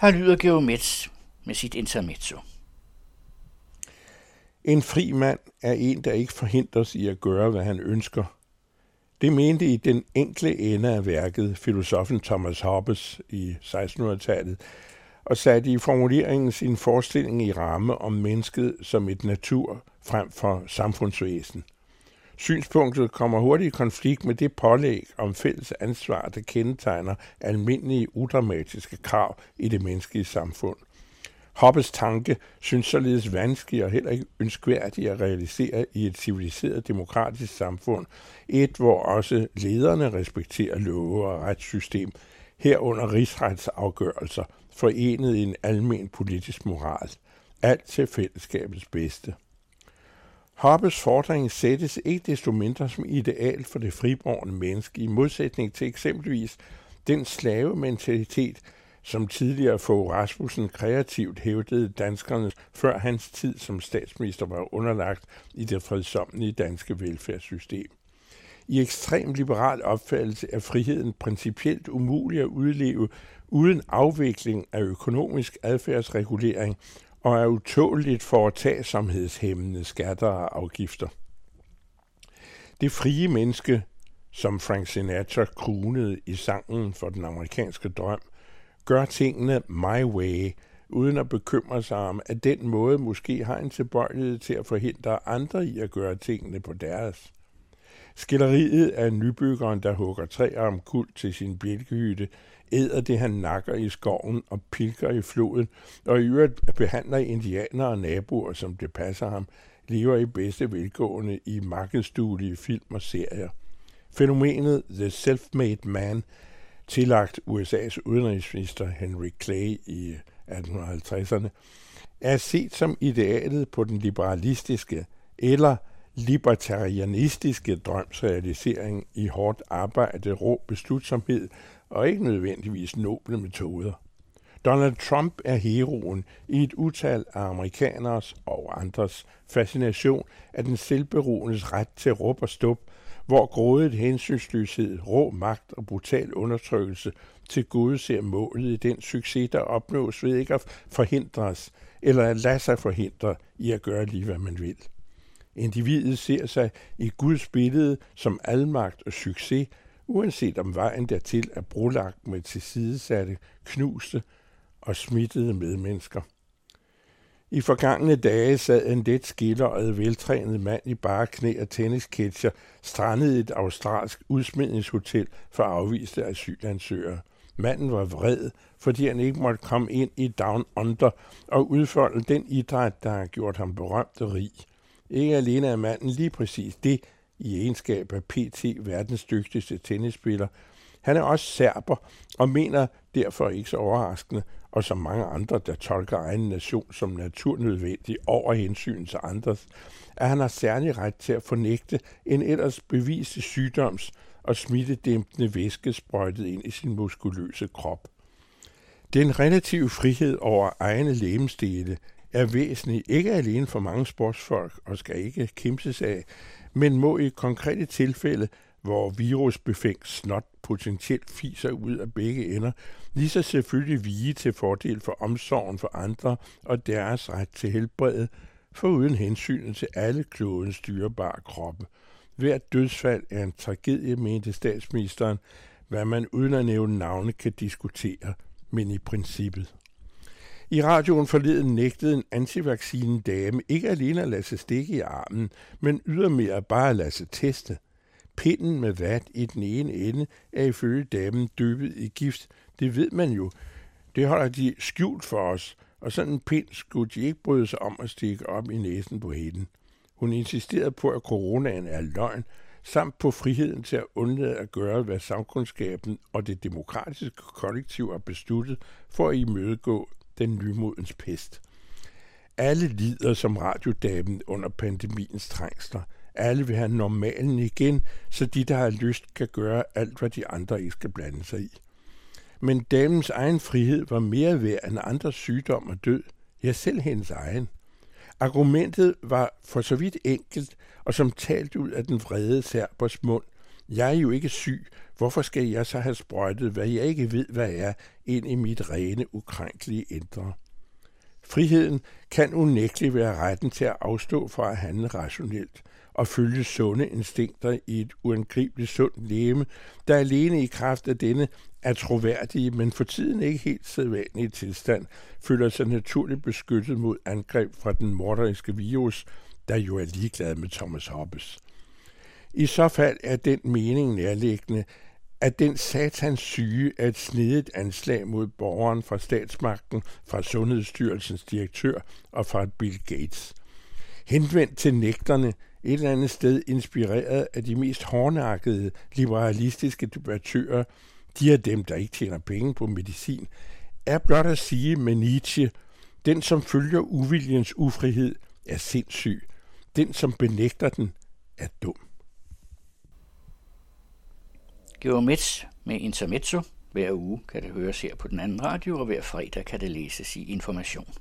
Her lyder Geomets med sit intermezzo. En fri mand er en, der ikke forhindres i at gøre, hvad han ønsker. Det mente i den enkle ende af værket filosofen Thomas Hobbes i 1600-tallet, og satte i formuleringen sin forestilling i ramme om mennesket som et natur frem for samfundsvæsen. Synspunktet kommer hurtigt i konflikt med det pålæg om fælles ansvar, der kendetegner almindelige udramatiske krav i det menneskelige samfund. Hobbes tanke synes således vanskelig og heller ikke ønskværdig at realisere i et civiliseret demokratisk samfund, et hvor også lederne respekterer love og retssystem, herunder rigsretsafgørelser, forenet i en almen politisk moral. Alt til fællesskabets bedste. Hobbes fordring sættes ikke desto mindre som ideal for det friborgne menneske i modsætning til eksempelvis den slavementalitet, som tidligere få Rasmussen kreativt hævdede danskerne før hans tid som statsminister var underlagt i det fredsommelige danske velfærdssystem. I ekstrem liberal opfattelse er friheden principielt umulig at udleve uden afvikling af økonomisk adfærdsregulering og er utåligt foretagsomhedshæmmende skatter og afgifter. Det frie menneske, som Frank Sinatra kronede i sangen for den amerikanske drøm, gør tingene my way, uden at bekymre sig om, at den måde måske har en tilbøjelighed til at forhindre andre i at gøre tingene på deres. Skilleriet af nybyggeren, der hugger træer om kul til sin bjælkehytte, æder det, han nakker i skoven og pilker i floden, og i øvrigt behandler indianere og naboer, som det passer ham, lever i bedste velgående i markedsduelige film og serier. Fænomenet The Self-Made Man, tillagt USA's udenrigsminister Henry Clay i 1850'erne, er set som idealet på den liberalistiske eller libertarianistiske drømsrealisering i hårdt arbejde, rå beslutsomhed og ikke nødvendigvis noble metoder. Donald Trump er heroen i et utal af amerikaners og andres fascination af den selvberoendes ret til råb og stup, hvor grådet hensynsløshed, rå magt og brutal undertrykkelse til gode ser målet i den succes, der opnås ved ikke at forhindres eller at lade sig forhindre i at gøre lige, hvad man vil. Individet ser sig i Guds billede som almagt og succes, uanset om vejen dertil er brolagt med tilsidesatte, knuste og smittede medmennesker. I forgangne dage sad en let skilleret, veltrænet mand i bare knæ og tennisketcher strandet i et australsk udsmidningshotel for afviste asylansøgere. Manden var vred, fordi han ikke måtte komme ind i Down Under og udfolde den idræt, der har gjort ham berømt og rig. Ikke alene er manden lige præcis det, i egenskab af PT verdens dygtigste tennisspiller. Han er også serber og mener derfor ikke så overraskende, og som mange andre, der tolker egen nation som naturnødvendig over hensyn til andres, at han har særlig ret til at fornægte en ellers beviste sygdoms- og smittedæmpende væske sprøjtet ind i sin muskuløse krop. Den relative frihed over egne lemestele er væsentlig ikke alene for mange sportsfolk og skal ikke kimses af, men må i konkrete tilfælde, hvor virusbefængt snot potentielt fiser ud af begge ender, lige så selvfølgelig vige til fordel for omsorgen for andre og deres ret til helbredet, for uden hensyn til alle klodens dyrebare kroppe. Hvert dødsfald er en tragedie, mente statsministeren, hvad man uden at nævne navne kan diskutere, men i princippet. I radioen forleden nægtede en antivaccine dame ikke alene at lade sig stikke i armen, men ydermere bare at lade sig teste. Pinden med vat i den ene ende er ifølge damen døbet i gift. Det ved man jo. Det holder de skjult for os, og sådan en pind skulle de ikke bryde sig om at stikke op i næsen på hende. Hun insisterede på, at coronaen er løgn, samt på friheden til at undlade at gøre, hvad samkundskaben og det demokratiske kollektiv har besluttet for at imødegå den nymodens pest. Alle lider som radiodamen under pandemiens trængsler. Alle vil have normalen igen, så de, der har lyst, kan gøre alt, hvad de andre ikke skal blande sig i. Men damens egen frihed var mere værd end andres sygdom og død, ja selv hendes egen. Argumentet var for så vidt enkelt, og som talt ud af den vrede serbers mund, Jeg er jo ikke syg. Hvorfor skal jeg så have sprøjtet, hvad jeg ikke ved, hvad er, ind i mit rene, ukrænkelige indre? Friheden kan unægteligt være retten til at afstå fra at handle rationelt og følge sunde instinkter i et uangribeligt sundt leme, der alene i kraft af denne er troværdige, men for tiden ikke helt sædvanlige tilstand, føler sig naturligt beskyttet mod angreb fra den morderiske virus, der jo er ligeglad med Thomas Hobbes. I så fald er den mening nærliggende, at den satans syge er et snedigt anslag mod borgeren fra statsmagten, fra Sundhedsstyrelsens direktør og fra Bill Gates. Henvendt til nægterne, et eller andet sted inspireret af de mest hårdnakkede liberalistiske debattører, de er dem, der ikke tjener penge på medicin, er blot at sige med Nietzsche, den som følger uviljens ufrihed er sindssyg, den som benægter den er dum. Geomets med Intermezzo. Hver uge kan det høres her på den anden radio, og hver fredag kan det læses i Information.